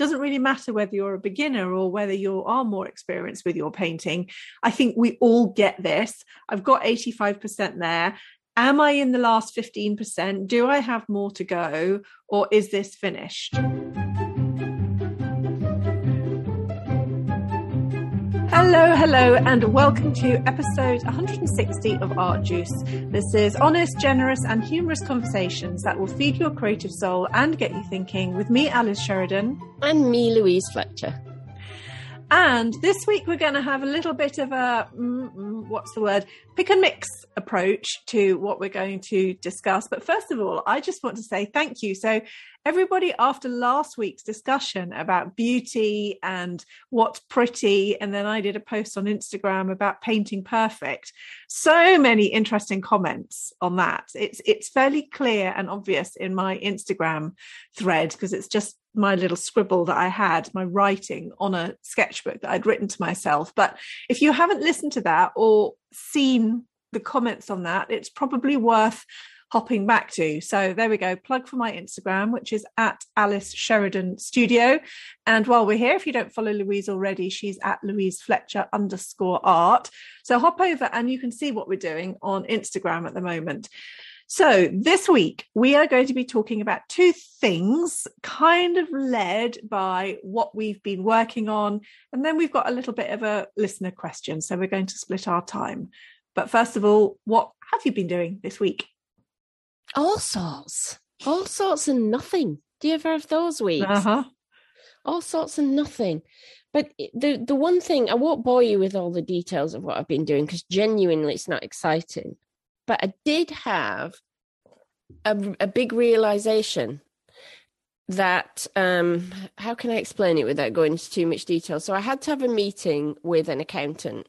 doesn't really matter whether you're a beginner or whether you are more experienced with your painting. I think we all get this. I've got 85% there. Am I in the last 15%? Do I have more to go? Or is this finished? Hello, hello, and welcome to episode 160 of Art Juice. This is honest, generous, and humorous conversations that will feed your creative soul and get you thinking with me, Alice Sheridan. And me, Louise Fletcher. And this week we're going to have a little bit of a mm, mm, what's the word? Pick and mix approach to what we're going to discuss. But first of all, I just want to say thank you. So everybody after last week's discussion about beauty and what's pretty and then i did a post on instagram about painting perfect so many interesting comments on that it's it's fairly clear and obvious in my instagram thread because it's just my little scribble that i had my writing on a sketchbook that i'd written to myself but if you haven't listened to that or seen the comments on that it's probably worth hopping back to. So there we go. Plug for my Instagram, which is at Alice Sheridan Studio. And while we're here, if you don't follow Louise already, she's at Louise Fletcher underscore art. So hop over and you can see what we're doing on Instagram at the moment. So, this week we are going to be talking about two things, kind of led by what we've been working on. And then we've got a little bit of a listener question. So, we're going to split our time. But first of all, what have you been doing this week? all sorts, all sorts and nothing. Do you ever have those weeks? Uh-huh. All sorts and nothing. But the the one thing I won't bore you with all the details of what I've been doing because genuinely it's not exciting. But I did have a, a big realization that um how can I explain it without going into too much detail? So I had to have a meeting with an accountant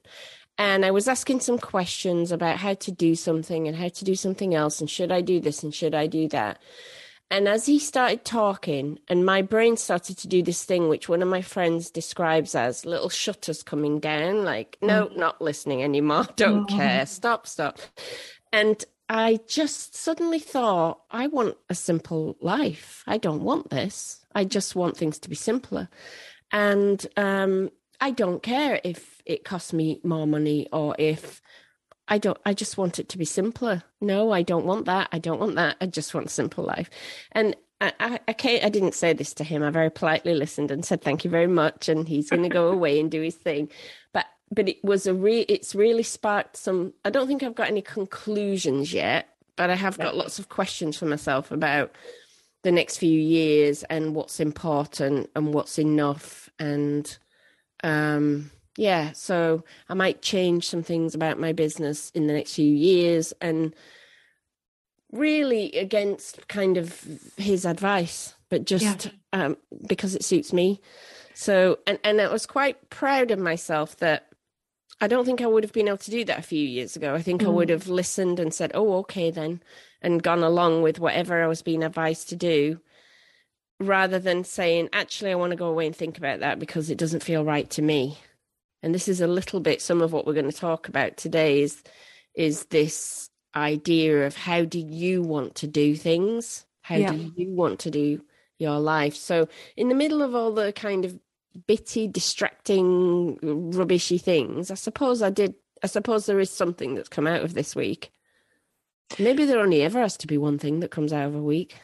and I was asking some questions about how to do something and how to do something else and should I do this and should I do that. And as he started talking, and my brain started to do this thing, which one of my friends describes as little shutters coming down, like, no, mm. not listening anymore, don't mm. care, stop, stop. And I just suddenly thought, I want a simple life. I don't want this. I just want things to be simpler. And um, I don't care if it costs me more money or if I don't I just want it to be simpler. No, I don't want that. I don't want that. I just want a simple life. And I, I, I, I didn't say this to him. I very politely listened and said thank you very much, and he's going to go away and do his thing. But but it was a re. It's really sparked some. I don't think I've got any conclusions yet, but I have got lots of questions for myself about the next few years and what's important and what's enough and um yeah, so I might change some things about my business in the next few years and really against kind of his advice, but just yeah. um, because it suits me. So, and, and I was quite proud of myself that I don't think I would have been able to do that a few years ago. I think mm. I would mm. have listened and said, oh, okay, then, and gone along with whatever I was being advised to do rather than saying, actually, I want to go away and think about that because it doesn't feel right to me and this is a little bit some of what we're going to talk about today is is this idea of how do you want to do things how yeah. do you want to do your life so in the middle of all the kind of bitty distracting rubbishy things i suppose i did i suppose there is something that's come out of this week maybe there only ever has to be one thing that comes out of a week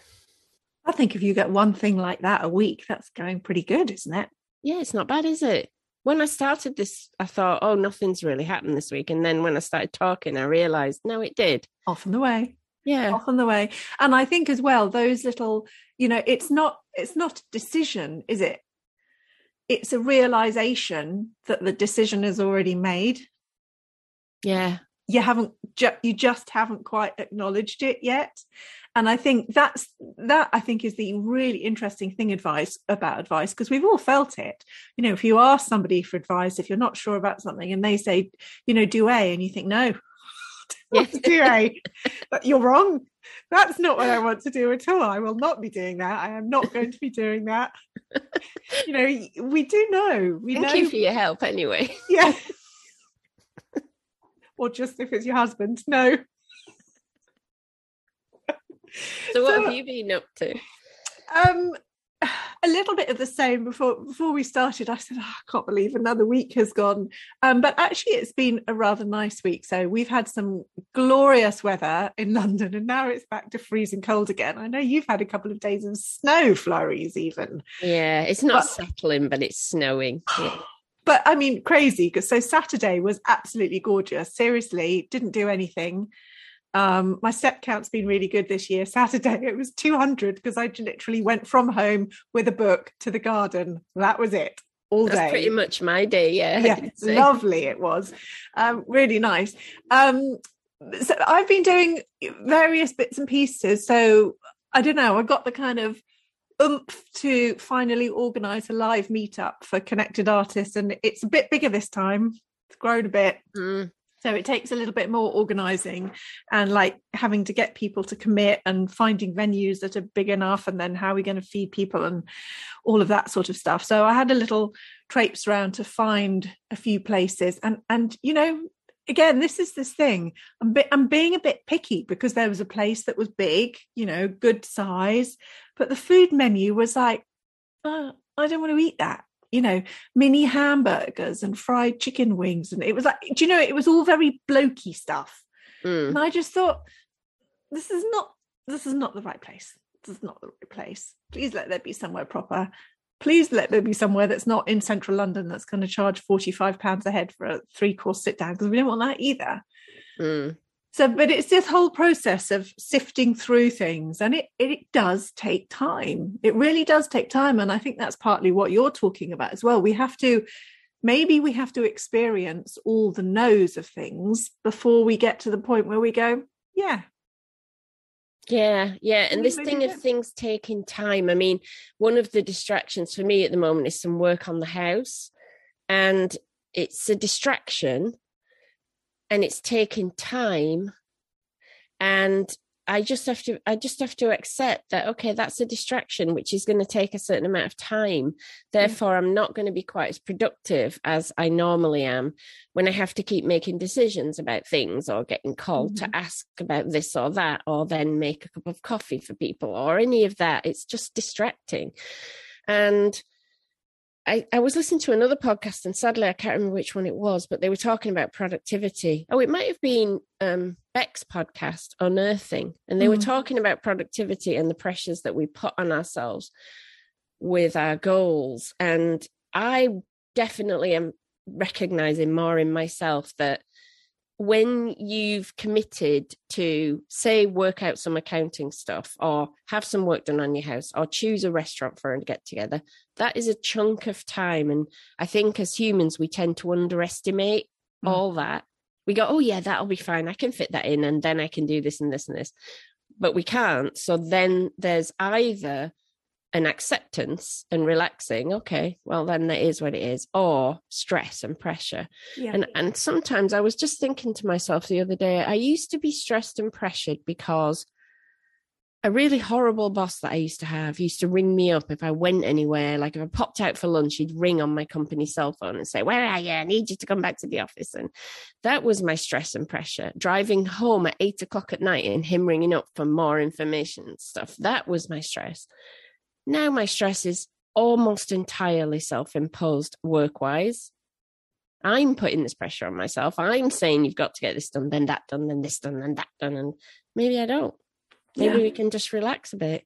i think if you get one thing like that a week that's going pretty good isn't it yeah it's not bad is it when I started this, I thought, oh, nothing's really happened this week. And then when I started talking, I realized, no, it did. Off on the way. Yeah. Off on the way. And I think as well, those little, you know, it's not, it's not a decision, is it? It's a realization that the decision is already made. Yeah. You haven't, ju- you just haven't quite acknowledged it yet. And i think that's that i think is the really interesting thing advice about advice because we've all felt it. You know if you ask somebody for advice if you're not sure about something and they say you know do a and you think no yes. do a. But you're wrong. That's not what i want to do at all. I will not be doing that. I am not going to be doing that you know we do know we thank know you for your help anyway. Yeah. Or just if it's your husband no. So what so, have you been up to? Um a little bit of the same before before we started. I said, oh, I can't believe another week has gone. Um, but actually, it's been a rather nice week. So we've had some glorious weather in London, and now it's back to freezing cold again. I know you've had a couple of days of snow flurries, even. Yeah, it's not but, settling, but it's snowing. Yeah. But I mean, crazy because so Saturday was absolutely gorgeous. Seriously, didn't do anything. Um, my step count's been really good this year. Saturday it was 200 because I literally went from home with a book to the garden. That was it all That's day. pretty much my day. Yeah. Yeah. lovely it was. Um, really nice. Um, so I've been doing various bits and pieces. So I don't know, I got the kind of oomph to finally organize a live meetup for connected artists and it's a bit bigger this time. It's grown a bit. Mm. So it takes a little bit more organizing and like having to get people to commit and finding venues that are big enough and then how are we going to feed people and all of that sort of stuff. So I had a little traipse around to find a few places and and you know again this is this thing I'm, I'm being a bit picky because there was a place that was big you know good size but the food menu was like oh, i don't want to eat that you know, mini hamburgers and fried chicken wings. And it was like, do you know, it was all very blokey stuff. Mm. And I just thought, this is not this is not the right place. This is not the right place. Please let there be somewhere proper. Please let there be somewhere that's not in central London that's going to charge £45 a head for a three course sit down because we don't want that either. Mm. So, but it's this whole process of sifting through things, and it it does take time. It really does take time, and I think that's partly what you're talking about as well. We have to maybe we have to experience all the no's of things before we get to the point where we go, yeah. Yeah, yeah. And this thing of things taking time. I mean, one of the distractions for me at the moment is some work on the house. And it's a distraction and it's taking time and I just have to I just have to accept that okay that's a distraction which is going to take a certain amount of time therefore mm. I'm not going to be quite as productive as I normally am when I have to keep making decisions about things or getting called mm-hmm. to ask about this or that or then make a cup of coffee for people or any of that it's just distracting and I, I was listening to another podcast, and sadly, I can't remember which one it was, but they were talking about productivity. Oh, it might have been um, Beck's podcast, Unearthing, and they mm. were talking about productivity and the pressures that we put on ourselves with our goals. And I definitely am recognizing more in myself that when you've committed to say work out some accounting stuff or have some work done on your house or choose a restaurant for a get together that is a chunk of time and i think as humans we tend to underestimate mm. all that. We go oh yeah that'll be fine. I can fit that in and then i can do this and this and this. But we can't. So then there's either an acceptance and relaxing okay well then that is what it is or stress and pressure. Yeah. and and sometimes i was just thinking to myself the other day i used to be stressed and pressured because a really horrible boss that i used to have used to ring me up if i went anywhere like if i popped out for lunch he'd ring on my company cell phone and say where are you i need you to come back to the office and that was my stress and pressure driving home at eight o'clock at night and him ringing up for more information and stuff that was my stress now my stress is almost entirely self imposed work wise. I'm putting this pressure on myself. I'm saying you've got to get this done, then that done, then this done, then that done. And maybe I don't. Maybe yeah. we can just relax a bit.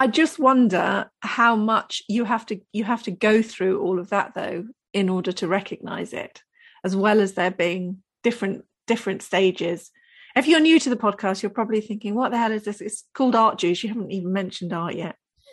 I just wonder how much you have to you have to go through all of that though in order to recognize it, as well as there being different different stages. If you're new to the podcast, you're probably thinking, "What the hell is this?" It's called Art Juice. You haven't even mentioned art yet.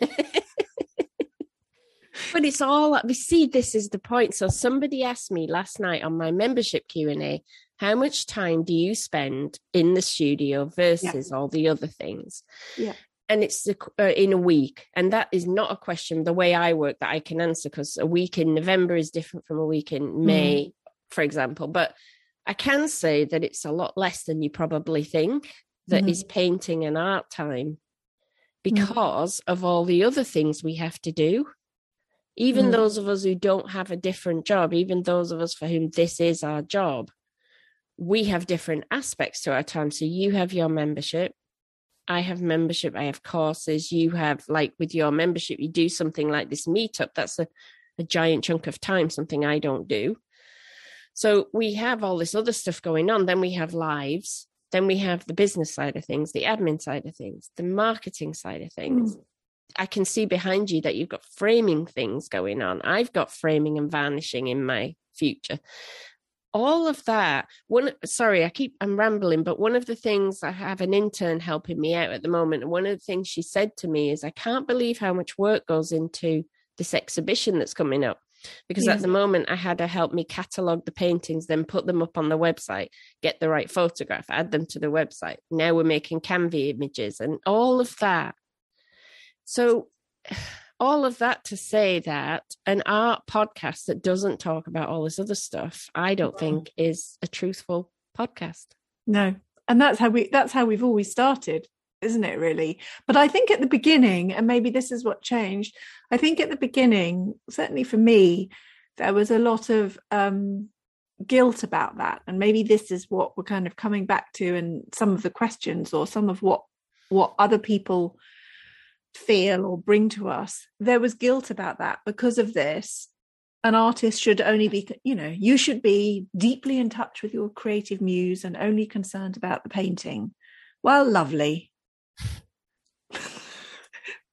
but it's all we see this is the point so somebody asked me last night on my membership q&a how much time do you spend in the studio versus yeah. all the other things yeah and it's uh, in a week and that is not a question the way i work that i can answer because a week in november is different from a week in may mm. for example but i can say that it's a lot less than you probably think That mm-hmm. is painting and art time Mm. because mm. of all the other things we have to do. Even mm. those of us who don't have a different job, even those of us for whom this is our job, we have different aspects to our time. So you have your membership, I have membership, I have courses. You have, like, with your membership, you do something like this meetup. That's a, a giant chunk of time, something I don't do. So we have all this other stuff going on. Then we have lives. Then we have the business side of things, the admin side of things, the marketing side of things. Mm. I can see behind you that you've got framing things going on. I've got framing and varnishing in my future. All of that. One, sorry, I keep I'm rambling, but one of the things I have an intern helping me out at the moment, and one of the things she said to me is, "I can't believe how much work goes into this exhibition that's coming up." Because yeah. at the moment, I had to help me catalog the paintings, then put them up on the website, get the right photograph, add them to the website. Now we're making Canva images and all of that so, all of that to say that an art podcast that doesn't talk about all this other stuff, I don't think is a truthful podcast. No. And that's how we that's how we've always started, isn't it really? But I think at the beginning and maybe this is what changed. I think at the beginning, certainly for me, there was a lot of um guilt about that and maybe this is what we're kind of coming back to and some of the questions or some of what what other people feel or bring to us there was guilt about that because of this. An artist should only be you know you should be deeply in touch with your creative muse and only concerned about the painting. Well lovely.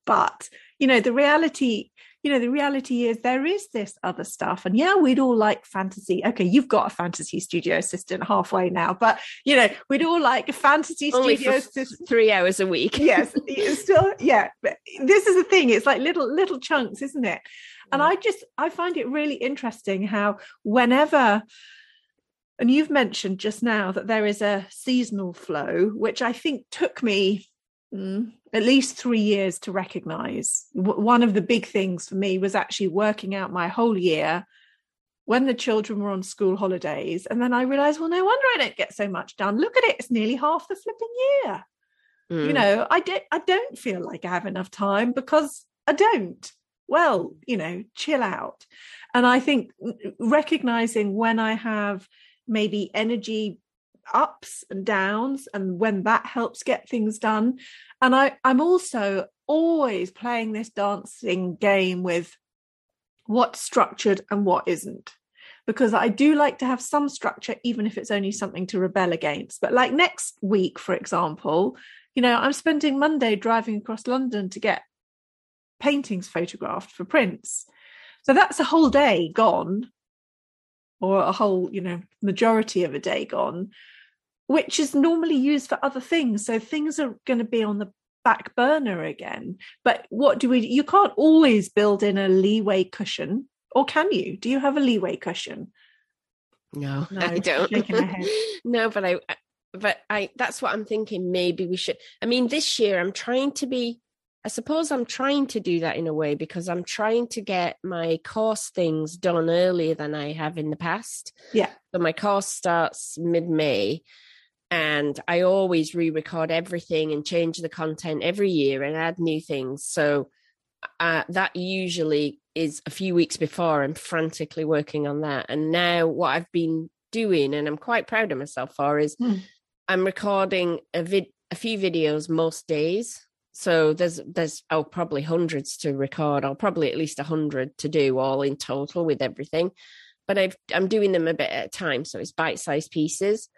But you know the reality you know the reality is there is this other stuff. And yeah we'd all like fantasy. Okay you've got a fantasy studio assistant halfway now but you know we'd all like a fantasy Only studio assistant three hours a week. Yes still yeah but this is the thing it's like little little chunks isn't it? And mm. i just i find it really interesting how whenever and you've mentioned just now that there is a seasonal flow which i think took me mm, at least three years to recognize. W- one of the big things for me was actually working out my whole year when the children were on school holidays. And then I realized, well, no wonder I don't get so much done. Look at it, it's nearly half the flipping year. Mm. You know, I don't I don't feel like I have enough time because I don't. Well, you know, chill out. And I think recognizing when I have maybe energy ups and downs and when that helps get things done. And i i'm also always playing this dancing game with what's structured and what isn't. Because i do like to have some structure even if it's only something to rebel against. But like next week for example you know i'm spending monday driving across london to get paintings photographed for prints. So that's a whole day gone or a whole you know majority of a day gone which is normally used for other things. So things are going to be on the back burner again. But what do we, you can't always build in a leeway cushion, or can you? Do you have a leeway cushion? No, no I don't. no, but I, but I, that's what I'm thinking. Maybe we should, I mean, this year I'm trying to be, I suppose I'm trying to do that in a way because I'm trying to get my course things done earlier than I have in the past. Yeah. So my course starts mid May and I always re-record everything and change the content every year and add new things. So uh, that usually is a few weeks before I'm frantically working on that. And now what I've been doing, and I'm quite proud of myself for, is hmm. I'm recording a vid, a few videos most days. So there's there's oh probably hundreds to record, or probably at least a hundred to do all in total with everything. But I've I'm doing them a bit at a time, so it's bite-sized pieces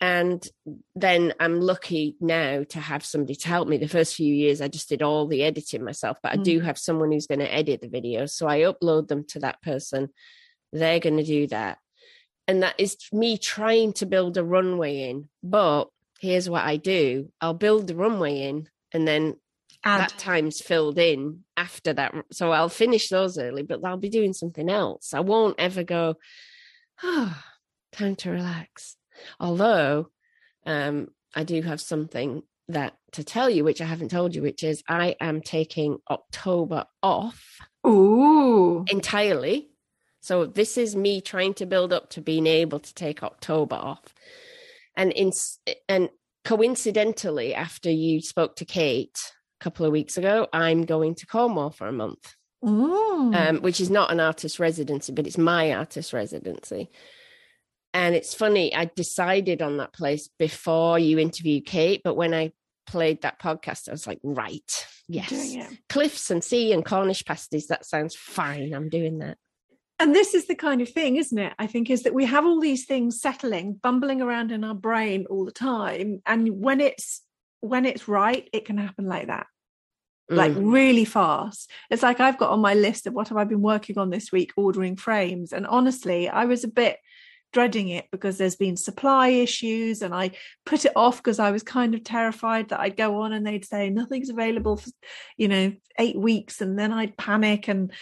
and then I'm lucky now to have somebody to help me. The first few years, I just did all the editing myself, but mm. I do mm. have someone who's going to edit the videos. So I upload them to that person. They're going to do that. And that is me trying to build a runway in. But here's what I do I'll build the runway in, and then Add. that time's filled in after that. So I'll finish those early, but I'll be doing something else. I won't ever go, oh, time to relax Although um, I do have something that to tell you, which I haven't told you, which is I am taking October off. Ooh. Entirely. So this is me trying to build up to being able to take October off. And in and coincidentally, after you spoke to Kate a couple of weeks ago, I'm going to Cornwall for a month. Um, which is not an artist residency, but it's my artist residency. And it's funny, I decided on that place before you interviewed Kate, but when I played that podcast, I was like, right, yes, cliffs and sea and Cornish pasties. That sounds fine. I'm doing that. And this is the kind of thing, isn't it? I think is that we have all these things settling, bumbling around in our brain all the time, and when it's when it's right, it can happen like that. Like Mm. really fast. It's like I've got on my list of what have I been working on this week, ordering frames. And honestly, I was a bit dreading it because there's been supply issues and I put it off because I was kind of terrified that I'd go on and they'd say nothing's available for, you know, eight weeks and then I'd panic and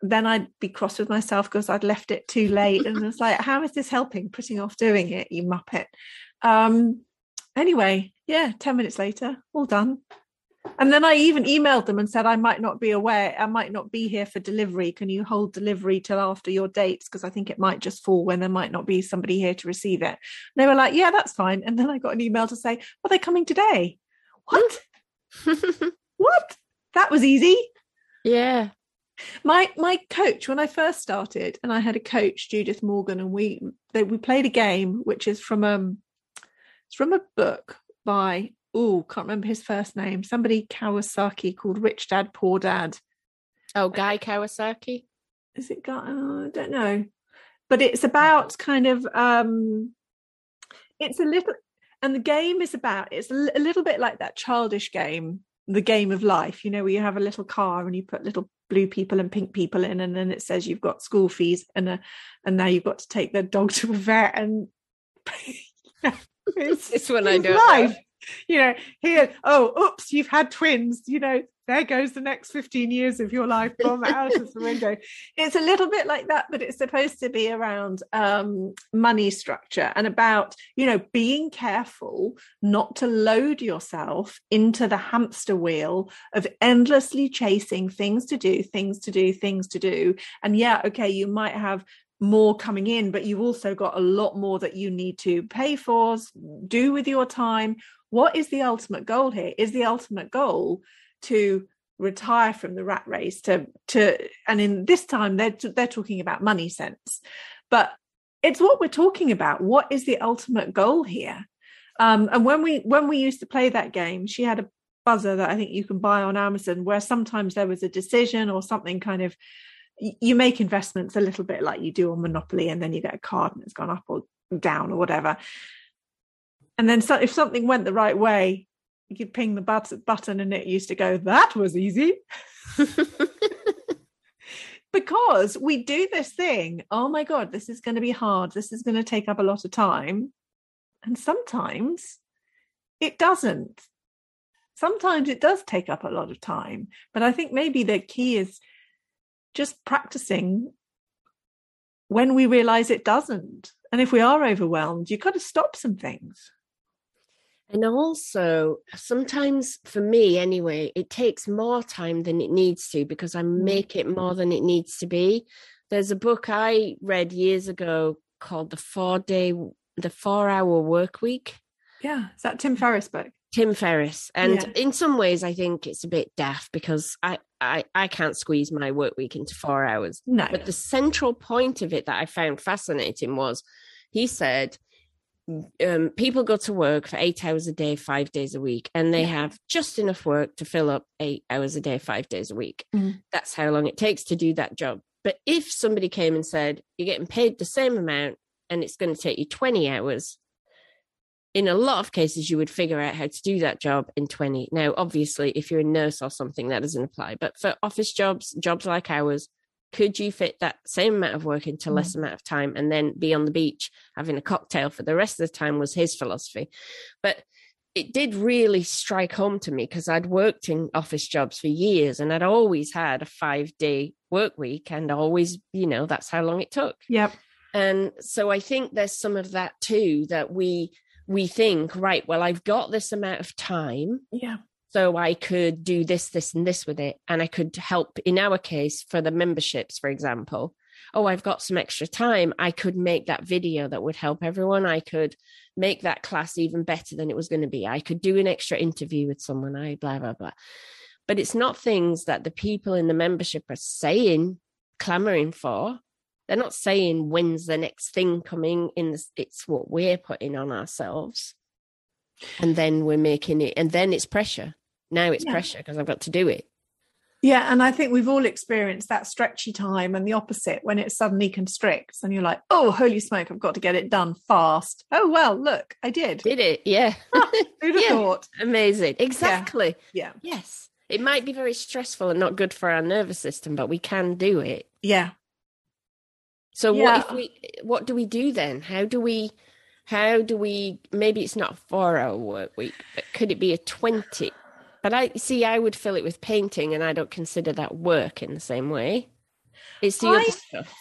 then I'd be cross with myself because I'd left it too late. And it's like, how is this helping? Putting off doing it, you muppet. Um anyway, yeah, 10 minutes later, all done. And then I even emailed them and said, I might not be aware, I might not be here for delivery. Can you hold delivery till after your dates? Because I think it might just fall when there might not be somebody here to receive it. And they were like, Yeah, that's fine. And then I got an email to say, Are they're coming today. What? What? That was easy. yeah. My my coach, when I first started, and I had a coach, Judith Morgan, and we they, we played a game which is from um it's from a book by oh can't remember his first name. Somebody Kawasaki called Rich Dad Poor Dad. Oh, Guy Kawasaki. is it got oh, I don't know. But it's about kind of um it's a little and the game is about it's a, little bit like that childish game the game of life you know where you have a little car and you put little blue people and pink people in and then it says you've got school fees and a, and now you've got to take the dog to a vet and it's, This one I don't know. life you know here oh oops you've had twins you know there goes the next 15 years of your life bomb out of the window. It's a little bit like that but it's supposed to be around um, money structure and about you know being careful not to load yourself into the hamster wheel of endlessly chasing things to do things to do things to do. And yeah okay you might have more coming in but you've also got a lot more that you need to pay for do with your time. What is the ultimate goal here? Is the ultimate goal to retire from the rat race to to and in this time they're they're talking about money sense. But it's what we're talking about. What is the ultimate goal here? Um and when we when we used to play that game she had a buzzer that i think you can buy on amazon where sometimes there was a decision or something kind of you make investments a little bit like you do on monopoly and then you get a card and it's gone up or down or whatever. And then so if something went the right way you could ping the but- button and it used to go that was easy. Because we do this thing oh my god this is going to be hard. This is going to take up a lot of time. And sometimes it doesn't. Sometimes it does take up a lot of time but i think maybe the key is just practicing when we realize it doesn't and if we are overwhelmed you've got to stop some things And also, sometimes for me anyway, it takes more time than it needs to because I Mm. make it more than it needs to be. There's a book I read years ago called The Four Day, The Four Hour Work Week. yeah is that tim ferriss book Tim Ferriss. And Yeah. in some ways, I think it's a bit daft because I, I, I can't squeeze my work week into four hours. no But the central point of it that I found fascinating was he said, um, people go to work for eight hours a day, five days a week, and they Yeah. have just enough work to fill up eight hours a day, five days a week. Mm. That's how long it takes to do that job. But if somebody came and said, you're getting paid the same amount and it's going to take you 20 hours, in a lot of cases, you would figure out how to do that job in 20. Now, obviously, if you're a nurse or something, that doesn't apply. But for office jobs, jobs like ours, could you fit that same amount of work into mm. less amount of time and then be on the beach having a cocktail for the rest of the time was his philosophy. But it did really strike home to me because I'd worked in office jobs for years and I'd always had a five day work week and always, you know, that's how long it took. yep And so I think there's some of that too that we we think, right, well, I've got this amount of time yeah so I could do this, this, and this with it. And I could help in our case for the memberships, for example. Oh, I've got some extra time. I could make that video that would help everyone. I could make that class even better than it was going to be. I could do an extra interview with someone. I blah, blah, blah. But it's not things that the people in the membership are saying, clamoring for. They're not saying when's the next thing coming in. This, it's what we're putting on ourselves. and then we're making it and then it's pressure now it's Yeah. pressure because i've got to do it Yeah, and I think we've all experienced that stretchy time and the opposite when it suddenly constricts and you're like, oh, holy smoke, I've got to get it done fast. Oh, well, look, I did. did it yeah ah, Who'd have Yeah. thought? amazing exactly Yeah. yes it might be very stressful and not good for our nervous system but we can do it Yeah. So Yeah. what if we what do we do then how do we how do we maybe it's not a four hour work week but could it be a 20 but i see i would fill it with painting and i don't consider that work in the same way it's the I- other stuff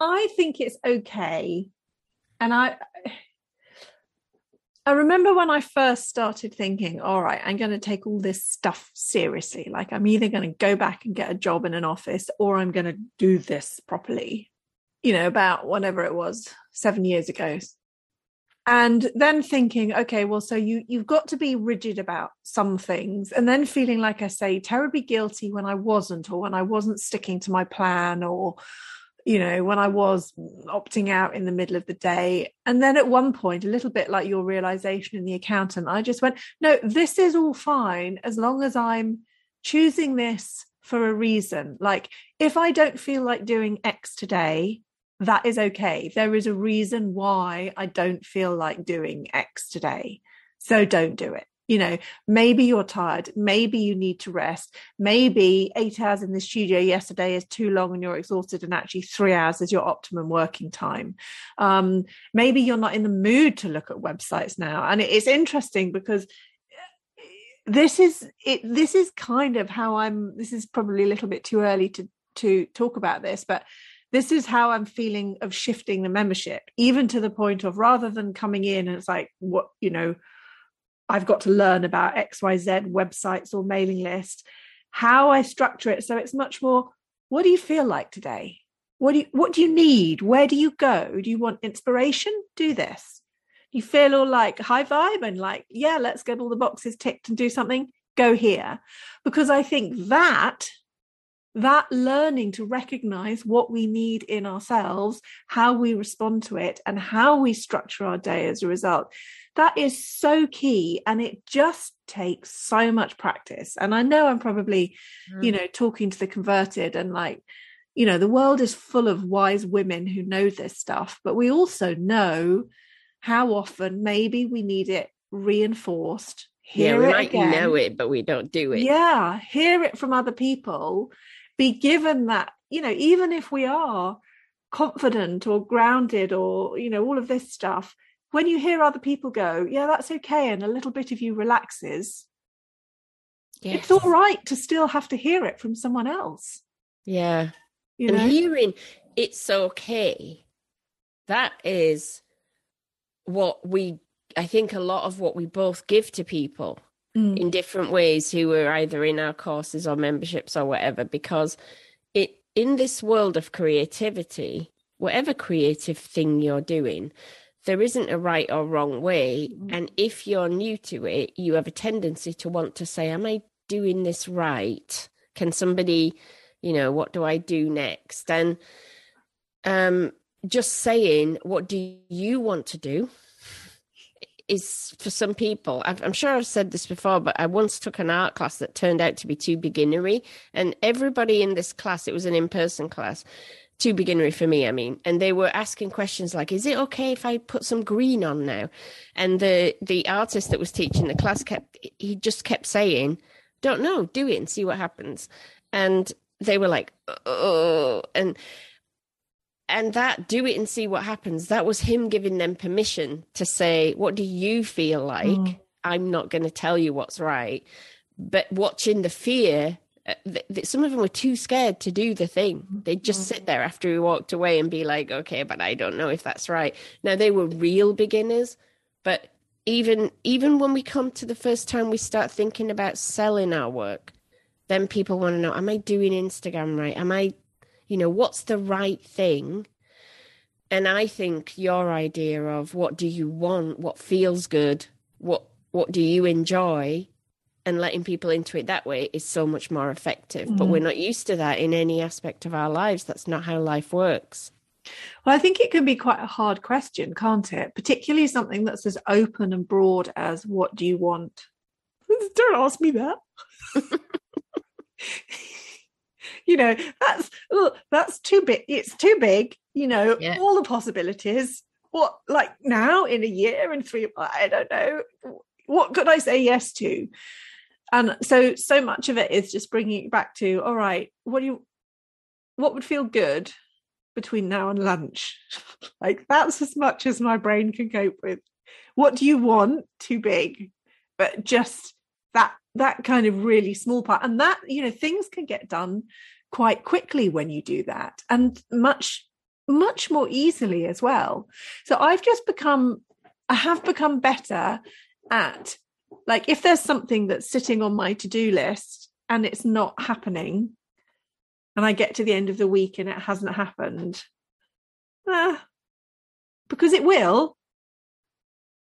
I think it's okay. And I I remember when I first started thinking, all right, I'm going to take all this stuff seriously. Like I'm either going to go back and get a job in an office or I'm going to do this properly. You know, about whatever it was, 7 years ago. And then thinking, okay, well so you you've got to be rigid about some things and then feeling like I say terribly guilty when I wasn't or when I wasn't sticking to my plan or you know, when I was opting out in the middle of the day. And then at one point, a little bit like your realization in the accountant, I just went, no, this is all fine as long as I'm choosing this for a reason. Like if I don't feel like doing X today, that is okay. There is a reason why I don't feel like doing X today. So don't do it. You know, maybe you're tired. Maybe you need to rest. Maybe eight hours in the studio yesterday is too long and you're exhausted, and actually three hours is your optimum working time. Um, maybe you're not in the mood to look at websites now. And it's interesting because this is it this is kind of how i'm this is probably a little bit too early to to talk about this but this is how i'm feeling of shifting the membership even to the point of rather than coming in and it's like what you know i've got to learn about xyz websites or mailing list how i structure it. So it's much more what do you feel like today? What do you what do you need? Where do you go? Do you want inspiration? Do this. You feel all like high vibe and like, yeah, let's get all the boxes ticked and do something, go here. Because I think that that learning to recognize what we need in ourselves, how we respond to it, and how we structure our day as a result, that is so key. And it just takes so much practice. And I know I'm probably, you mm. know, talking to the converted and like, you know, the world is full of wise women who know this stuff, but we also know how often maybe we need it reinforced. yeah we might again. know it but we don't do it Yeah, hear it from other people. Be given that, you know, even if we are confident or grounded or, you know, all of this stuff, when you hear other people go, yeah, that's okay, and a little bit of you relaxes, Yes. it's all right to still have to hear it from someone else. yeah You and know? hearing it's okay that is what we i think a lot of what we both give to people Mm. in different ways who were either in our courses or memberships or whatever because it in this world of creativity whatever creative thing you're doing there isn't a right or wrong way Mm. and if you're new to it you have a tendency to want to say am i doing this right can somebody you know what do i do next and um just saying what do you want to do is for some people I've, i'm sure i've said this before but i once took an art class that turned out to be too beginnery and everybody in this class it was an in-person class too beginnery for me i mean and they were asking questions like is it okay if i put some green on now? And the the artist that was teaching the class kept he just kept saying don't know do it and see what happens. And they were like oh and and that do it and see what happens. That was him giving them permission to say what do you feel like? Mm. i'm not going to tell you what's right. But watching the fear uh, th- th- some of them were too scared to do the thing. They'd just sit there after we walked away and be like okay but i don't know if that's right. Now they were real beginners but even even when we come to the first time we start thinking about selling our work then people want to know am i doing instagram right? Am i you know what's the right thing and i think your idea of what do you want what feels good what what do you enjoy and letting people into it that way is so much more effective but Mhm. we're not used to that in any aspect of our lives that's not how life works Well, I think it can be quite a hard question, can't it? Particularly something that's as open and broad as what do you want? Don't ask me that. you know, that's that's too big. It's too big. You know, yeah. all the possibilities. What, like now in a year in three? I don't know. What could I say yes to? And so, so much of it is just bringing it back to, all right, what do you, what would feel good between now and lunch? like that's as much as my brain can cope with. What do you want? Too big, but just that that kind of really small part, and that you know things can get done quite quickly when you do that, and much much more easily as well. So I've just become, I have become better at like if there's something that's sitting on my to-do list and it's not happening and i get to the end of the week and it hasn't happened eh, because it will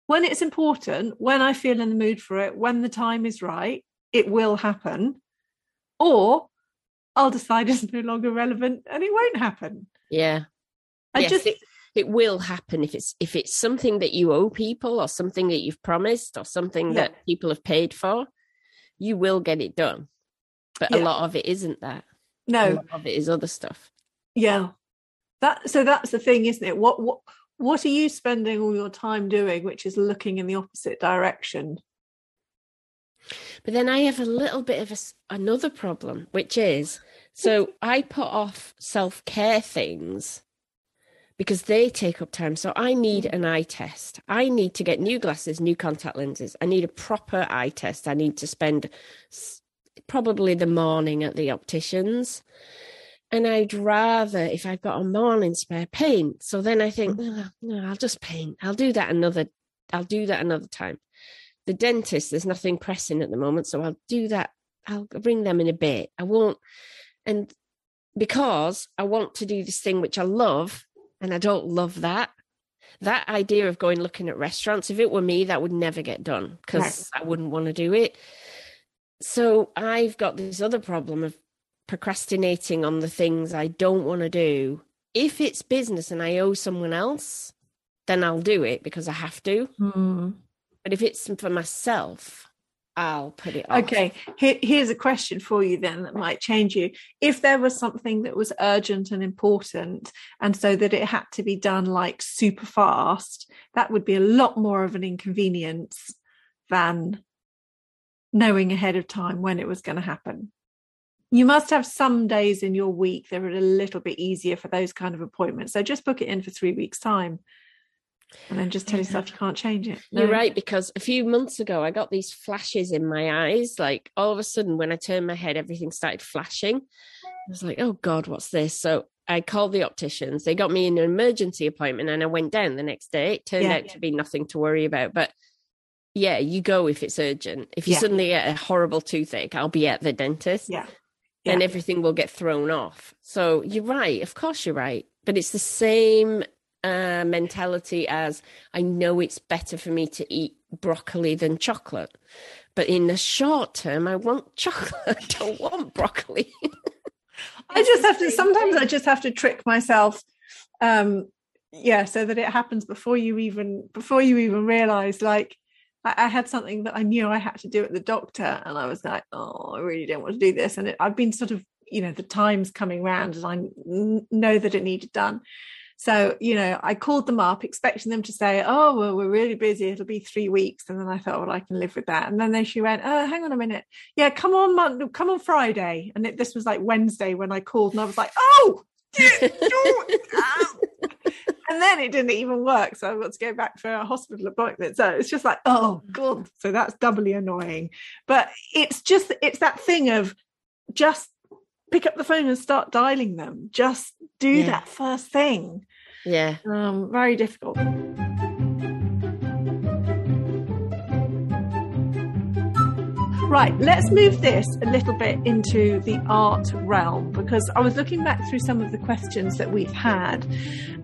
when it's important when i feel in the mood for it when the time is right it will happen or i'll decide it's no longer relevant and it won't happen. Yeah. I yes, just it, it will happen if it's if it's something that you owe people or something that you've promised or something yeah. that people have paid for you will get it done. But yeah. a lot of it isn't that. No. A lot of it is other stuff. Yeah. That so that's the thing isn't it? What what what are you spending all your time doing which is looking in the opposite direction but then i have a little bit of a, another problem which is so i put off self-care things because they take up time. So I need an eye test. I need to get new glasses, new contact lenses. I need a proper eye test. I need to spend probably the morning at the opticians. And I'd rather if I've got a morning spare paint. So then I think, oh, no, I'll just paint. I'll do that another I'll do that another time. The dentist, there's nothing pressing at the moment, so I'll do that. I'll bring them in a bit. I won't and because I want to do this thing which I love, and I don't love that. That idea of going looking at restaurants, if it were me, that would never get done because I wouldn't want to do it. So I've got this other problem of procrastinating on the things I don't want to do. If it's business and I owe someone else, then I'll do it because I have to. Mm. But if it's for myself, I'll put it off. Okay, Here, here's a question for you then that might change you. If there was something that was urgent and important, and so that it had to be done like super fast, that would be a lot more of an inconvenience than knowing ahead of time when it was going to happen. You must have some days in your week that are a little bit easier for those kind of appointments. So just book it in for three weeks' time and then just tell yourself you can't change it. No. You're right because a few months ago I got these flashes in my eyes. Like all of a sudden, when I turned my head, everything started flashing. I was like, "Oh God, what's this?" So I called the opticians. They got me an emergency appointment, and I went down the next day. It turned yeah, out yeah. to be nothing to worry about, but. Yeah, you go if it's urgent. If you yeah. suddenly get a horrible toothache, I'll be at the dentist. Yeah. And everything will get thrown off. So you're right. Of course, you're right. But it's the same uh, mentality as I know it's better for me to eat broccoli than chocolate. But in the short term, I want chocolate. I don't want broccoli. I just have to, sometimes. I just have to trick myself. Um, yeah, so that it happens before you even, before you even realize, like, I, had something that I knew I had to do at the doctor, and I was like, "Oh, I really don't want to do this." And it, I've been sort of, you know, the times coming round, and I know that it needed done. So, you know, I called them up expecting them to say, Oh, well, we're really busy. It'll be three weeks. And then I thought, well, I can live with that. And then she went, Oh, hang on a minute. Yeah, come on, Monday, come on Friday. And it, this was like Wednesday when I called and I was like, Oh, and then it didn't even work. So I've got to go back for a hospital appointment. So it's just like, oh God. So that's doubly annoying. But it's just, it's that thing of just pick up the phone and start dialing them. Just do yeah. that first thing. Yeah. Um, very difficult. Right, let's move this a little bit into the art realm because I was looking back through some of the questions that we've had,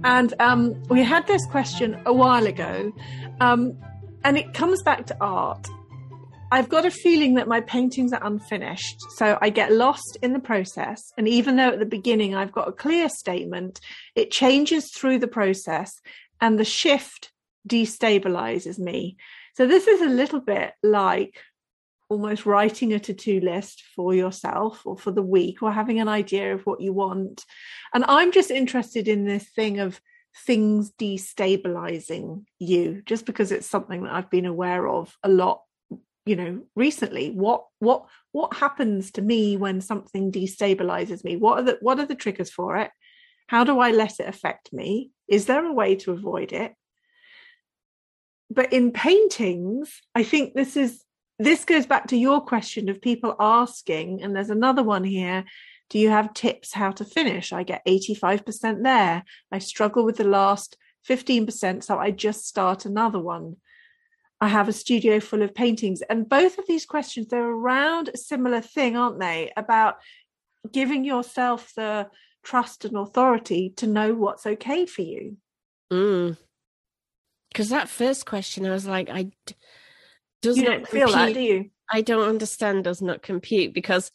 and um, we had this question a while ago, um, and it comes back to art. I've got a feeling that my paintings are unfinished. So I get lost in the process. And even though at the beginning I've got a clear statement, it changes through the process and the shift destabilizes me. So this is a little bit like almost writing a to-do list for yourself or for the week or having an idea of what you want. And I'm just interested in this thing of things destabilizing you just because it's something that I've been aware of a lot you know recently what what what happens to me when something destabilizes me? What are the what are the triggers for it? How do i let it affect me? Is there a way to avoid it? But in paintings i think this is this goes back to your question of people asking and there's another one here do you have tips how to finish? I get 85% there. I struggle with the last 15% so i just start another one I have a studio full of paintings. And both of these questions, they're around a similar thing, aren't they? About giving yourself the trust and authority to know what's okay for you. Mm. Because that first question, I was like, I does you not feel that, do you? I don't understand. Does not compute because.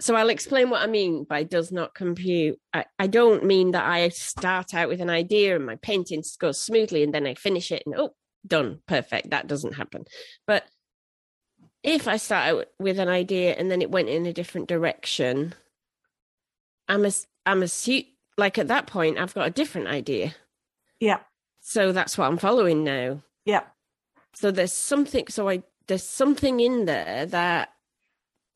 So I'll explain what I mean by does not compute. I, I don't mean that I start out with an idea and my painting goes smoothly and then I finish it and oh done, perfect. That doesn't happen. But if I start out with an idea and then it went in a different direction, I'm a, I'm a suit like at that point I've got a different idea. Yeah. So that's what I'm following now. Yeah. So there's something. So I there's something in there that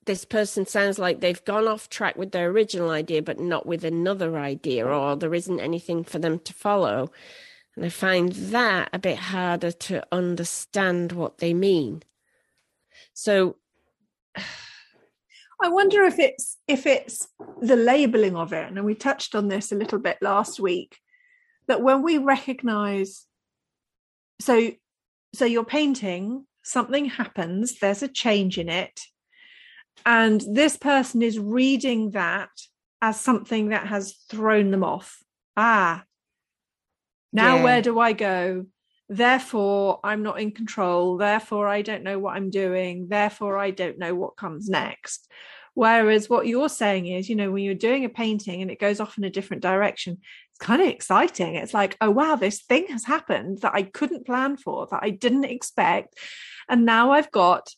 this person sounds like they've gone off track with their original idea, but not with another idea, or there isn't anything for them to follow. And I find that a bit harder to understand what they mean. So I wonder if it's if it's the labeling of it, and we touched on this a little bit last week, that when we recognize so so you're painting, something happens, there's a change in it, and this person is reading that as something that has thrown them off. Ah, now, yeah. where do I go? Therefore, I'm not in control. Therefore, I don't know what I'm doing. Therefore, I don't know what comes next. Whereas what you're saying is, you know, when you're doing a painting and it goes off in a different direction, it's kind of exciting. It's like, oh, wow, this thing has happened that I couldn't plan for, that I didn't expect. And now I've got,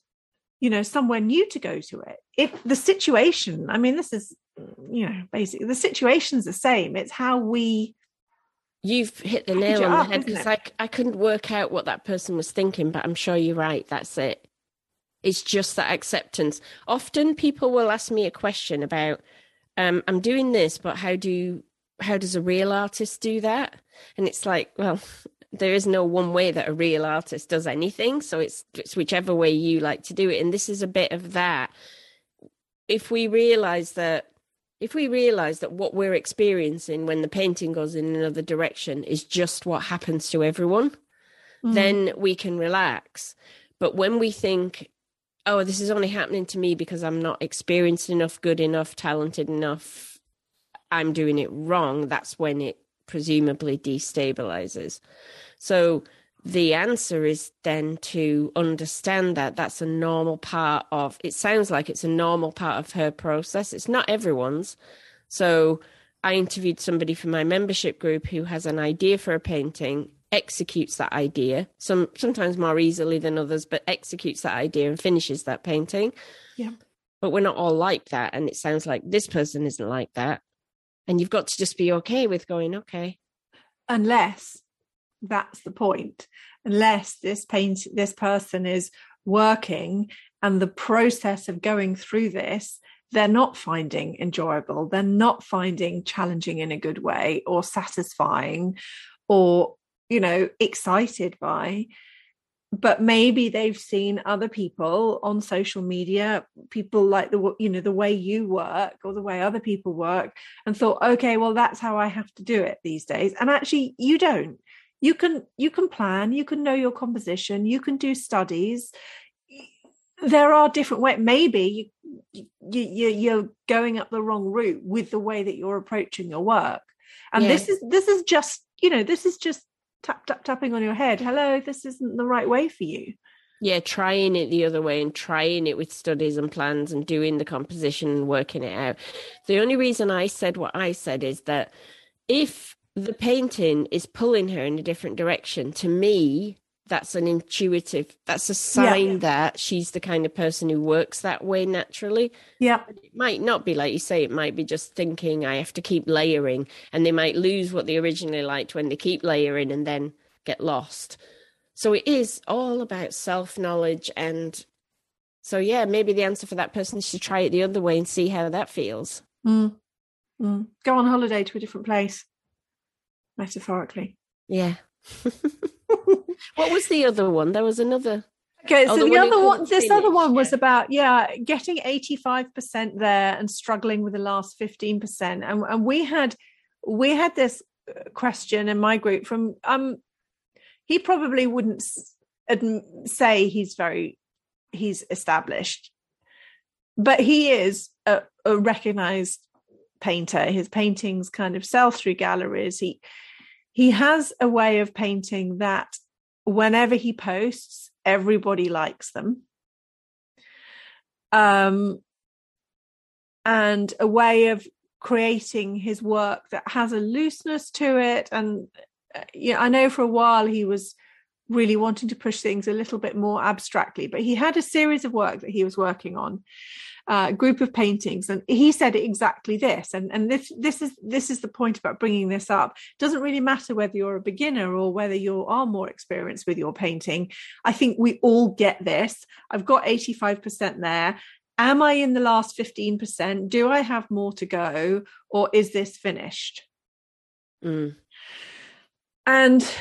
you know, somewhere new to go to it. If the situation, I mean, this is, you know, basically the situation's the same. It's how we You've hit the nail on the head because I, I couldn't work out what that person was thinking, but I'm sure you're right. That's it. It's just that acceptance. Often people will ask me a question about, um, I'm doing this, but how do how does a real artist do that? And it's like, well, there is no one way that a real artist does anything. So it's it's whichever way you like to do it. And this is a bit of that. If we realize that if we realize that what we're experiencing when the painting goes in another direction is just what happens to everyone, mm. then we can relax. But when we think, oh, this is only happening to me because I'm not experienced enough, good enough, talented enough, I'm doing it wrong, that's when it presumably destabilizes. So the answer is then to understand that that's a normal part of it sounds like it's a normal part of her process. It's not everyone's. So i interviewed somebody from my membership group who has an idea for a painting executes that idea some sometimes more easily than others but executes that idea and finishes that painting. Yeah. But we're not all like that and it sounds like this person isn't like that. And you've got to just be okay with going okay. Unless that's the point. Unless this paint this person is working and the process of going through this they're not finding enjoyable they're not finding challenging in a good way or satisfying or you know excited by. But maybe they've seen other people on social media people like the you know the way you work or the way other people work and thought okay well that's how i have to do it these days. And actually you don't you can you can plan you can know your composition you can do studies there are different ways maybe you, you you're going up the wrong route with the way that you're approaching your work and yeah. this is this is just you know this is just tap tap tapping on your head hello this isn't the right way for you Yeah, trying it the other way and trying it with studies and plans and doing the composition and working it out. The only reason I said what I said is that if the painting is pulling her in a different direction, to me, that's an intuitive that's a sign yeah. that she's the kind of person who works that way naturally yeah it might not be like you say it might be just thinking i have to keep layering and they might lose what they originally liked when they keep layering and then get lost so it is all about self knowledge and so yeah maybe the answer for that person is to try it the other way and see how that feels mm. Mm. go on holiday to a different place metaphorically yeah what was the other one? There was another. Okay, oh, so the, the other one, this finish, other one was about yeah, getting eighty five percent there and struggling with the last fifteen percent, and and we had we had this uh, question in my group from um, he probably wouldn't say he's very he's established, but he is a, a recognized painter. His paintings kind of sell through galleries. He he has a way of painting that whenever he posts, everybody likes them. Um, and a way of creating his work that has a looseness to it. And uh, I know for a while he was really wanting to push things a little bit more abstractly, but he had a series of work that he was working on uh, group of paintings, and he said exactly this. And and this this is this is the point about bringing this up. It doesn't really matter whether you're a beginner or whether you are more experienced with your painting. I think we all get this. I've got 85% there. Am I in the last 15%? Do I have more to go, or is this finished? Mm. And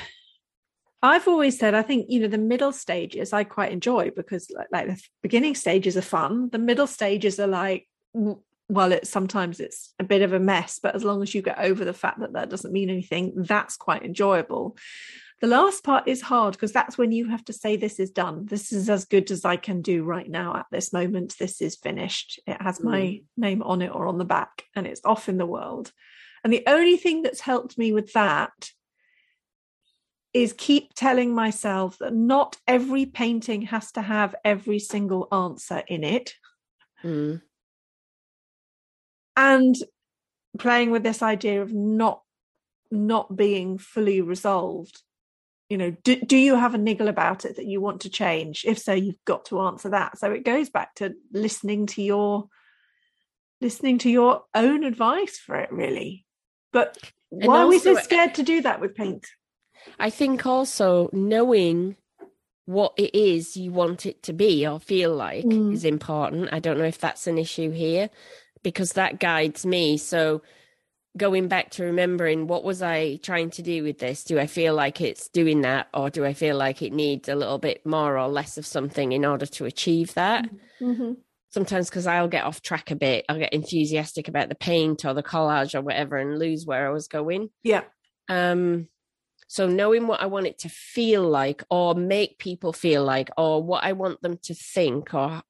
I've always said I think you know the middle stages I quite enjoy because like, the beginning stages are fun. The middle stages are like well, it's sometimes it's a bit of a mess, but as long as you get over the fact that that doesn't mean anything, that's quite enjoyable. The last part is hard because that's when you have to say, This is done. This is as good as I can do right now at this moment. This is finished. It has my mm. name on it or on the back, and it's off in the world. And the only thing that's helped me with that is keep telling myself that not every painting has to have every single answer in it. Mm. And playing with this idea of not not being fully resolved you know do, do you have a niggle about it that you want to change if so you've got to answer that so it goes back to listening to your listening to your own advice for it really but why are we so scared to do that with paint I think also knowing what it is you want it to be or feel like mm. is important. I don't know if that's an issue here because that guides me. So going back to remembering what was I trying to do with this? Do I feel like it's doing that or do I feel like it needs a little bit more or less of something in order to achieve that? Mm-hmm. Sometimes because I'll get off track a bit, I'll get enthusiastic about the paint or the collage or whatever and lose where I was going. Yeah. Um so knowing what I want it to feel like or make people feel like or what I want them to think or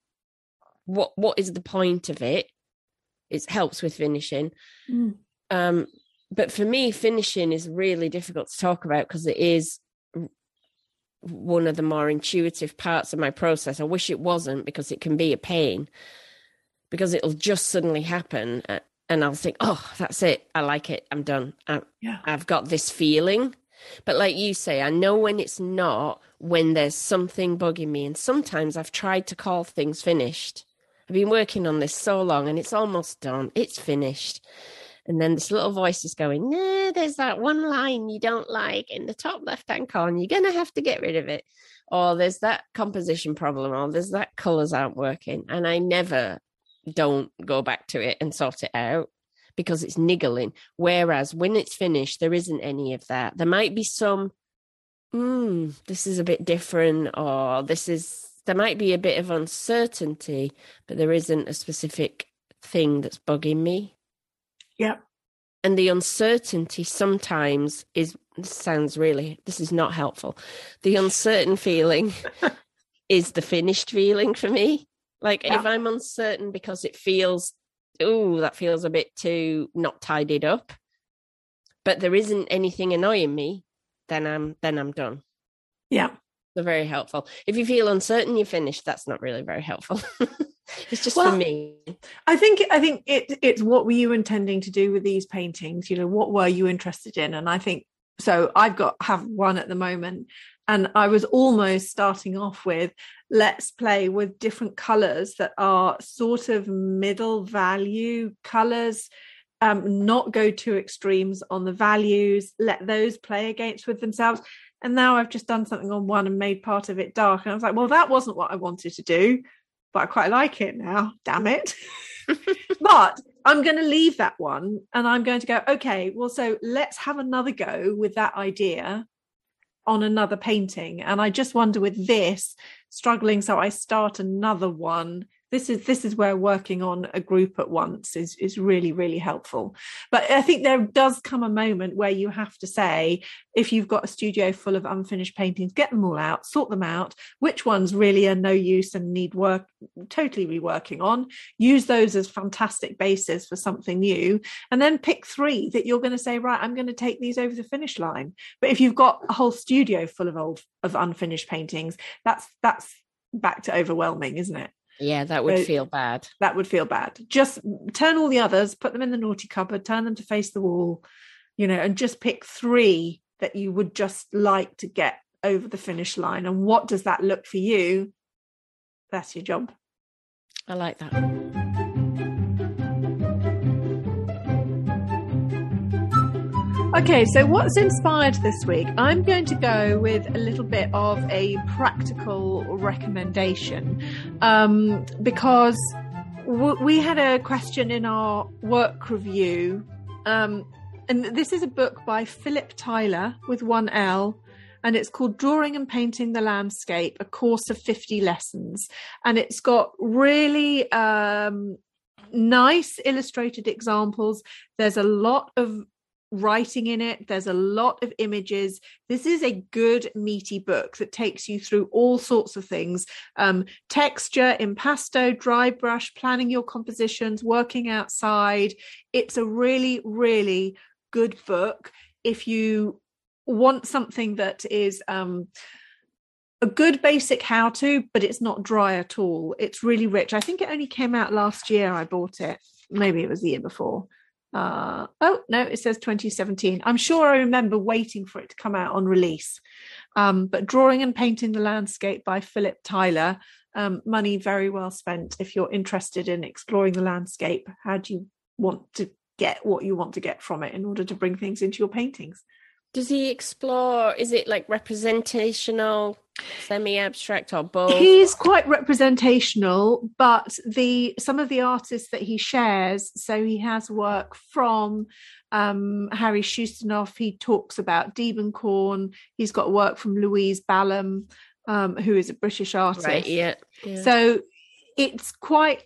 what what is the point of it it helps with finishing. Mm. Um but for me finishing is really difficult to talk about because it is one of the more intuitive parts of my process. I wish it wasn't because it can be a pain because it'll just suddenly happen uh, and I'll think, oh, that's it. I like it. I'm done. I, yeah. I've got this feeling. But like you say, I know when it's not, when there's something bugging me. And sometimes I've tried to call things finished. I've been working on this so long and it's almost done. It's finished. And then this little voice is going, nah, there's that one line you don't like in the top left hand corner. You're going to have to get rid of it. Or there's that composition problem, or there's that colors aren't working. And I never don't go back to it and sort it out because it's niggling. Whereas when it's finished, there isn't any of that. There might be some, hmm, this is a bit different, or this is, there might be a bit of uncertainty, but there isn't a specific thing that's bugging me. Yeah. And the uncertainty sometimes is, sounds really, this is not helpful. The uncertain feeling is the finished feeling for me. Like yeah. if I'm uncertain because it feels oh, that feels a bit too not tidied up. But there isn't anything annoying me, then I'm then I'm done. Yeah. They're very helpful. If you feel uncertain you're finished, that's not really very helpful. it's just Well, for me. I think I think it it's what were you intending to do with these paintings? You know, what were you interested in? And I think so. I've got have one at the moment, and I was almost starting off with let's play with different colors that are sort of middle value colors. Um, not go to extremes on the values. Let those play against with themselves. And now I've just done something on one and made part of it dark. And I was like, well, that wasn't what I wanted to do, but I quite like it now. Damn it. but I'm going to leave that one and I'm going to go, okay, well, so let's have another go with that idea on another painting. And I just wonder with this struggling, so I start another one. This is this is where working on a group at once is is really really helpful. But I think there does come a moment where you have to say, if you've got a studio full of unfinished paintings, get them all out, sort them out. Which ones really are no use and need work, totally reworking on? Use those as fantastic bases for something new, and then pick three that you're going to say, right, I'm going to take these over the finish line. But if you've got a whole studio full of old of unfinished paintings, that's that's back to overwhelming, isn't it? Yeah, that would So- feel bad. That would feel bad. Just turn all the others, put them in the naughty cupboard, turn them to face the wall, you know, and just pick three that you would just like to get over the finish line. And what does that look for you? That's your job. I like that. Okay, so what's inspired this week? I'm going to go with a little bit of a practical recommendation um, because w- we had a question in our work review. Um, and this is a book by Philip Tyler with one L. And it's called Drawing and Painting the Landscape, a course of 50 lessons. And it's got really um, nice illustrated examples. There's a lot of writing in it. There's a lot of images. This is a good, meaty book that takes you through all sorts of things um, texture, impasto, dry brush, planning your compositions, working outside. It's a really, really good book. If you want something that is um, a good basic how to, but it's not dry at all. It's really rich. I think it only came out last year. I bought it. Maybe it was the year before. Uh, oh no, it says 2017. I'm sure I remember waiting for it to come out on release. Um, but drawing and painting the landscape by Philip Tyler. Um, money very well spent if you're interested in exploring the landscape. How do you want to get what you want to get from it in order to bring things into your paintings? Does he explore? Is it like representational, semi-abstract, or both? He's quite representational, but the some of the artists that he shares, so he has work from um, Harry Shustanoff. He talks about Diebenkorn. He's got work from Louise Balaam, um, who is a British artist. right? Yeah. yeah. So it's quite,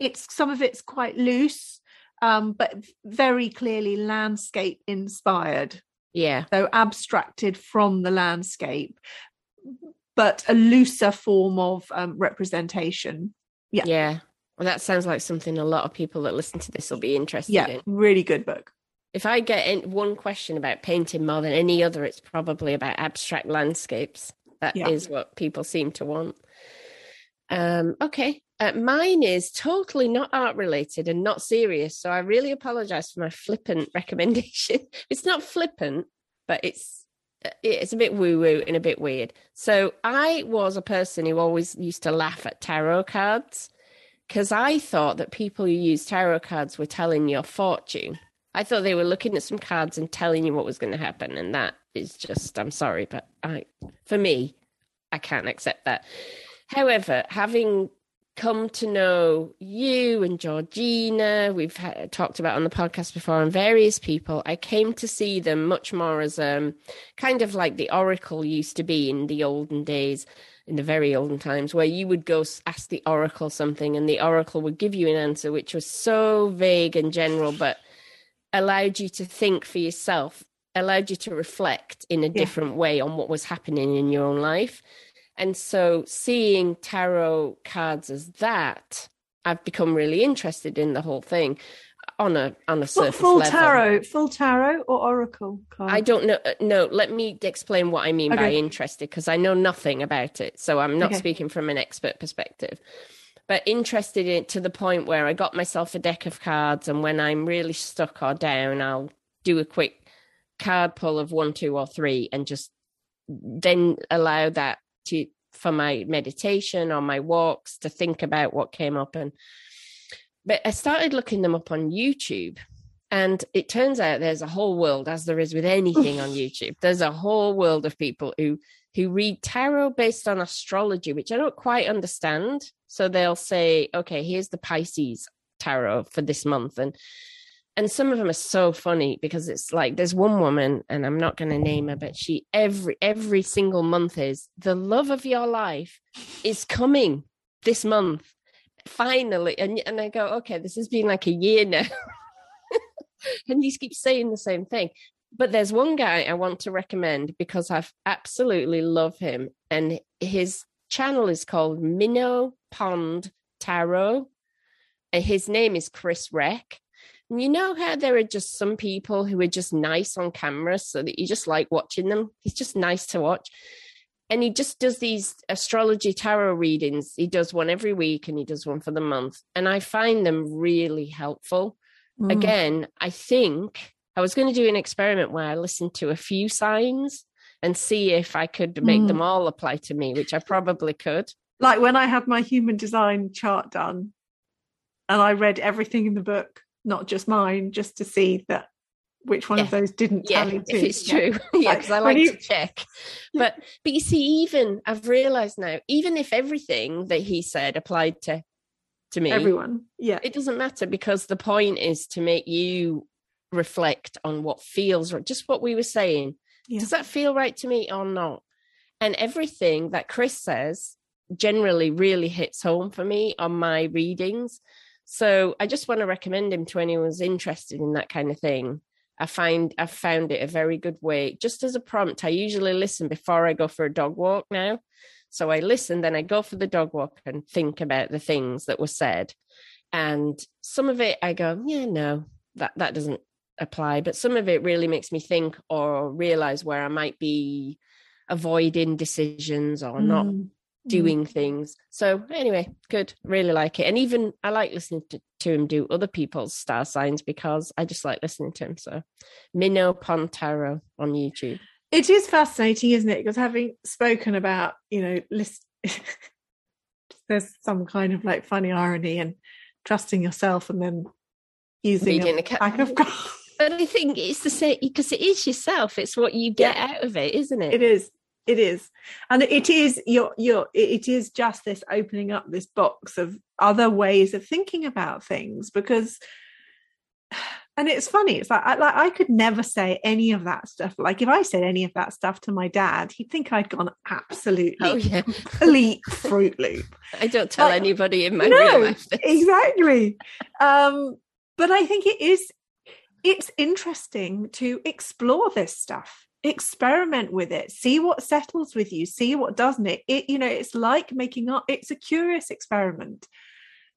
it's some of it's quite loose, um, but very clearly landscape inspired yeah. so abstracted from the landscape, but a looser form of um, representation. Yeah. Yeah. Well, that sounds like something a lot of people that listen to this will be interested Yeah, in. really good book. If I get in one question about painting more than any other, it's probably about abstract landscapes. That is Yeah. what people seem to want. Um, okay. Uh, mine is totally not art related and not serious. So I really apologize for my flippant recommendation. it's not flippant, but it's uh, it's a bit woo woo and a bit weird. So I was a person who always used to laugh at tarot cards because I thought that people who use tarot cards were telling your fortune. I thought they were looking at some cards and telling you what was going to happen, and that is just I'm sorry, but I for me, I can't accept that. However, having come to know you and Georgina, we've had, talked about on the podcast before, and various people, I came to see them much more as um, kind of like the oracle used to be in the olden days, in the very olden times, where you would go ask the oracle something, and the oracle would give you an answer which was so vague and general, but allowed you to think for yourself, allowed you to reflect in a different way on what was happening in your own life. And so seeing tarot cards as that, I've become really interested in the whole thing. on a on a surface full level. tarot, full tarot or oracle card? I don't know. uh, No, let me explain what I mean by interested because I know nothing about it. So I'm not Okay. speaking from an expert perspective, but interested in to the point where I got myself a deck of cards, and when I'm really stuck or down, I'll do a quick card pull of one, two, or three, and just then allow that to for my meditation or my walks to think about what came up and but I started looking them up on YouTube and it turns out there's a whole world as there is with anything on YouTube there's a whole world of people who who read tarot based on astrology which I don't quite understand. So they'll say okay here's the Pisces tarot for this month and and some of them are so funny because it's like there's one woman and i'm not going to name her but she every every single month is the love of your life is coming this month finally. And and i go okay this has been like a year now. And you keep saying the same thing. But there's one guy i want to recommend because i've absolutely love him and his channel is called minnow pond tarot his name is chris reck you know how there are just some people who are just nice on camera so that you just like watching them? He's just nice to watch. And he just does these astrology tarot readings. He does one every week and he does one for the month. And I find them really helpful. Mm. Again, I think I was going to do an experiment where I listened to a few signs and see if I could make Mm. them all apply to me, which I probably could. like when I had my human design chart done, and I read everything in the book, not just mine, just to see that which one of those didn't yeah, tally. if to. it's true. yeah, because I like you- to check. But but you see, even I've realised now, even if everything that he said applied to to me, Everyone, yeah, it doesn't matter because the point is to make you reflect on what feels right. Just what we were saying. Yeah. Does that feel right to me or not? And everything that Chris says generally really hits home for me on my readings. So I just want to recommend him to anyone who's interested in that kind of thing. I find I've found it a very good way. Just as a prompt, I usually listen before I go for a dog walk now. So I listen, then I go for the dog walk and think about the things that were said. And some of it I go, yeah, no, that that doesn't apply. But some of it really makes me think or realize where I might be avoiding decisions or not mm. Mm, mm. doing things. So anyway, good. Really like it. And even I like listening to, to him do other people's star signs because I just like listening to him. So Minnow Pond Tarot on YouTube. It is fascinating, isn't it? Because having spoken about, you know, list, there's some kind of like funny irony and trusting yourself and then using Reading a ca- pack of cards. But I think it's the same because it is yourself. It's what you get out of it, isn't it? It is. It is. And it is your your it is just this opening up this box of other ways of thinking about things because and it's funny it's like I, like I could never say any of that stuff like if I said any of that stuff to my dad he'd think I'd gone absolutely Oh yeah. complete fruit loop I don't tell anybody in my no, real life. exactly um but i think it is it's interesting to explore this stuff experiment with it. See what settles with you. See what doesn't. It it you know it's like making up it's a curious experiment.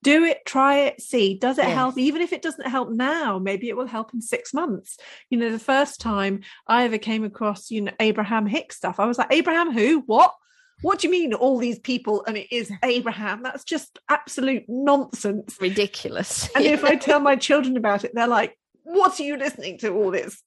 Do it try it see. Does it help? Even if it doesn't help now maybe it will help in six months. You know the first time i ever came across you know abraham hicks stuff i was like abraham who? What? What do you mean all these people and it is abraham? That's just absolute nonsense. Ridiculous. and if i tell my children about it they're like what are you listening to all this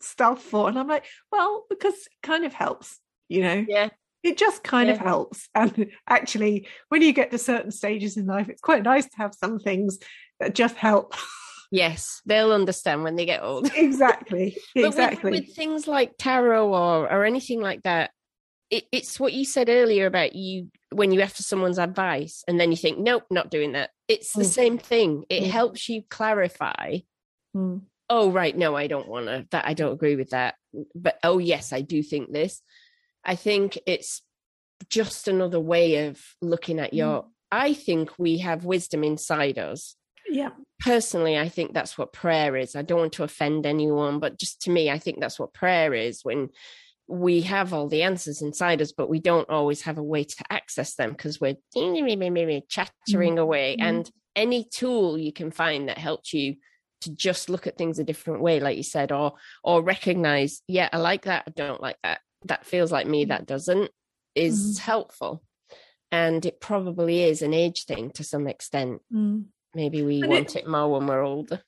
stuff for and i'm like well because it kind of helps you know yeah. it just kind of helps and actually when you get to certain stages in life it's quite nice to have some things that just help Yes. They'll understand when they get old. exactly But with- exactly with, things like tarot or or anything like that, it, it's what you said earlier about you when you ask for someone's advice and then you think, nope, not doing that. It's the Mm. same thing. It Mm. helps you clarify. Mm. Oh, right, no, I don't want to. That I don't agree with that. But oh, yes, I do think this. I think it's just another way of looking at your. I think we have wisdom inside us yeah personally i think that's what prayer is i don't want to offend anyone but just to me i think that's what prayer is when we have all the answers inside us but we don't always have a way to access them because we're chattering away Mhm. and any tool you can find that helps you to just look at things a different way, like you said, or or recognize, yeah, I like that, I don't like that. That feels like me, that doesn't, is Mhm. helpful. And it probably is an age thing to some extent. Mm. Maybe we And want it more when we're older.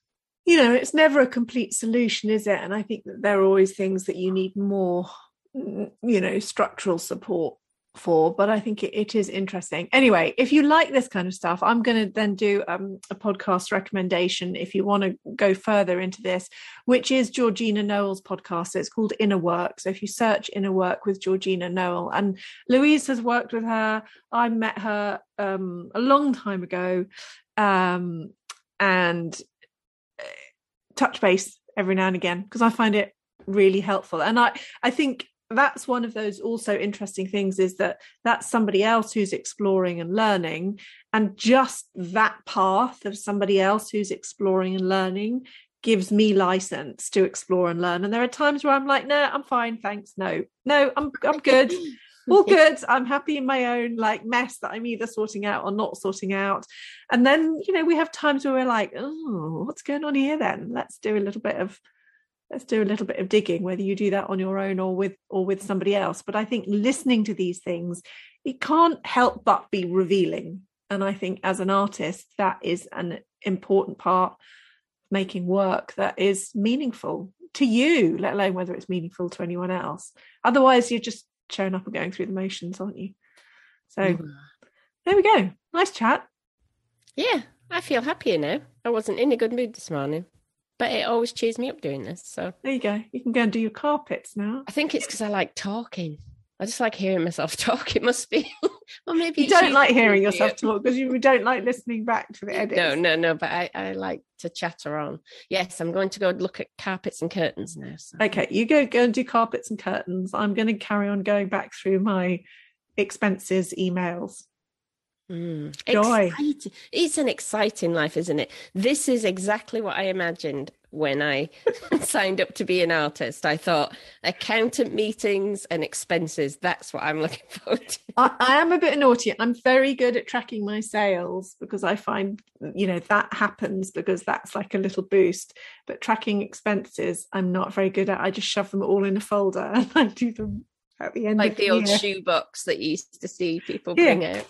you know, it's never a complete solution, is it? And I think that there are always things that you need more, mm, you know, structural support for. But I think it, it is interesting. Anyway, if you like this kind of stuff, I'm going to then do um, a podcast recommendation if you want to go further into this, which is Georgina Noel's podcast. So It's called Inner Work. So if you search Inner Work with Georgina Noel, and Louise has worked with her, I met her um, a long time ago. Um, and touch base every now and again because I find it really helpful. And I, I think that's one of those also interesting things is that that's somebody else who's exploring and learning, and just that path of somebody else who's exploring and learning gives me license to explore and learn. And there are times where I'm like, no, I'm fine, thanks. No, no, I'm I'm good. All good. I'm happy in my own like mess that I'm either sorting out or not sorting out. And then, you know, we have times where we're like, oh, what's going on here then? Let's do a little bit of let's do a little bit of digging, whether you do that on your own or with or with somebody else. But I think listening to these things, it can't help but be revealing. And I think as an artist, that is an important part of making work that is meaningful to you, let alone whether it's meaningful to anyone else. Otherwise, you're just showing up and going through the motions, aren't you? So Mhm. there we go. Nice chat. Yeah, I feel happier now. I wasn't in a good mood this morning, but it always cheers me up doing this. So There you go. You can go and do your carpets now. I think it's because I like talking. I just like hearing myself talk. It must be. or maybe You don't like hearing yourself talk because you don't like listening back to the edits. No, no, no. But I, I like to chatter on. Yes, I'm going to go look at carpets and curtains now. So. Okay, you go go and do carpets and curtains. I'm going to carry on going back through my expenses emails. Mm. Joy. Exciting. It's an exciting life, isn't it? This is exactly what I imagined when I signed up to be an artist. I thought accountant meetings and expenses. That's what I'm looking forward to. I, I am a bit naughty. I'm very good at tracking my sales because I find, you know, that happens because that's like a little boost. But tracking expenses, I'm not very good at. I just shove them all in a folder and I do them at the end Like of the old shoebox that you used to see people Yeah. bring out.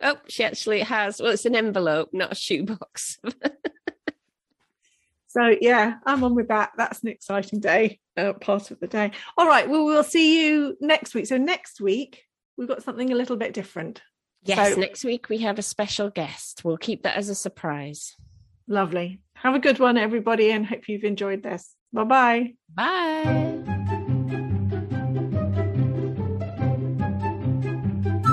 Oh, she actually has. Well, it's an envelope, not a shoebox. So yeah, I'm on with that. That's an exciting day, uh, part of the day. All right, well, we'll see you next week. So next week we've got something a little bit different. yes, So- next week we have a special guest. We'll keep that as a surprise. Lovely. Have a good one, everybody, and hope you've enjoyed this. Bye bye bye.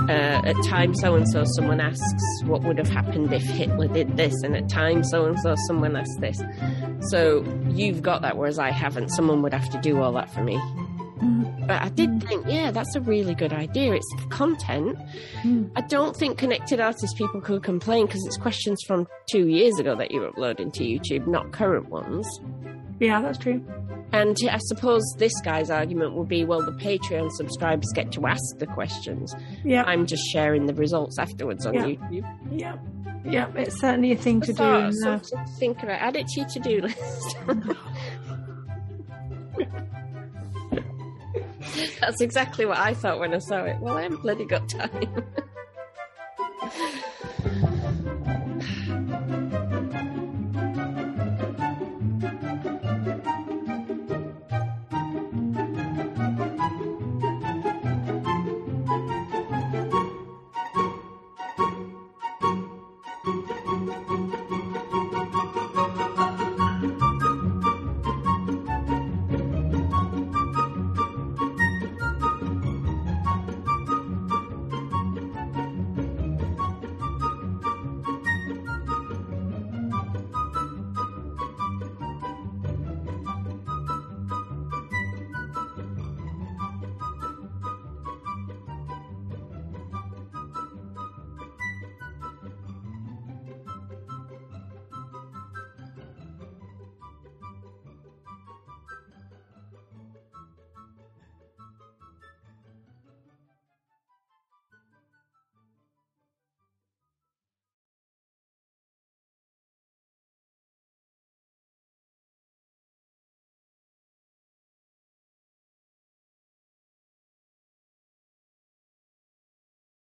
Uh, at time so and so, someone asks what would have happened if Hitler did this, and at time so and so, someone asks this. So you've got that, whereas I haven't. Someone would have to do all that for me. But I did think, yeah, that's a really good idea. It's content. Mm. I don't think connected artist people could complain because it's questions from two years ago that you're uploading to YouTube, not current ones. Yeah, that's true. And I suppose this guy's argument would be, well, the Patreon subscribers get to ask the questions. Yeah, I'm just sharing the results afterwards on Yeah. YouTube. yeah, yeah. It's certainly a thing to do. Uh, something to think about. Add it to your to-do list. That's exactly what I thought when I saw it. Well, I haven't bloody got time.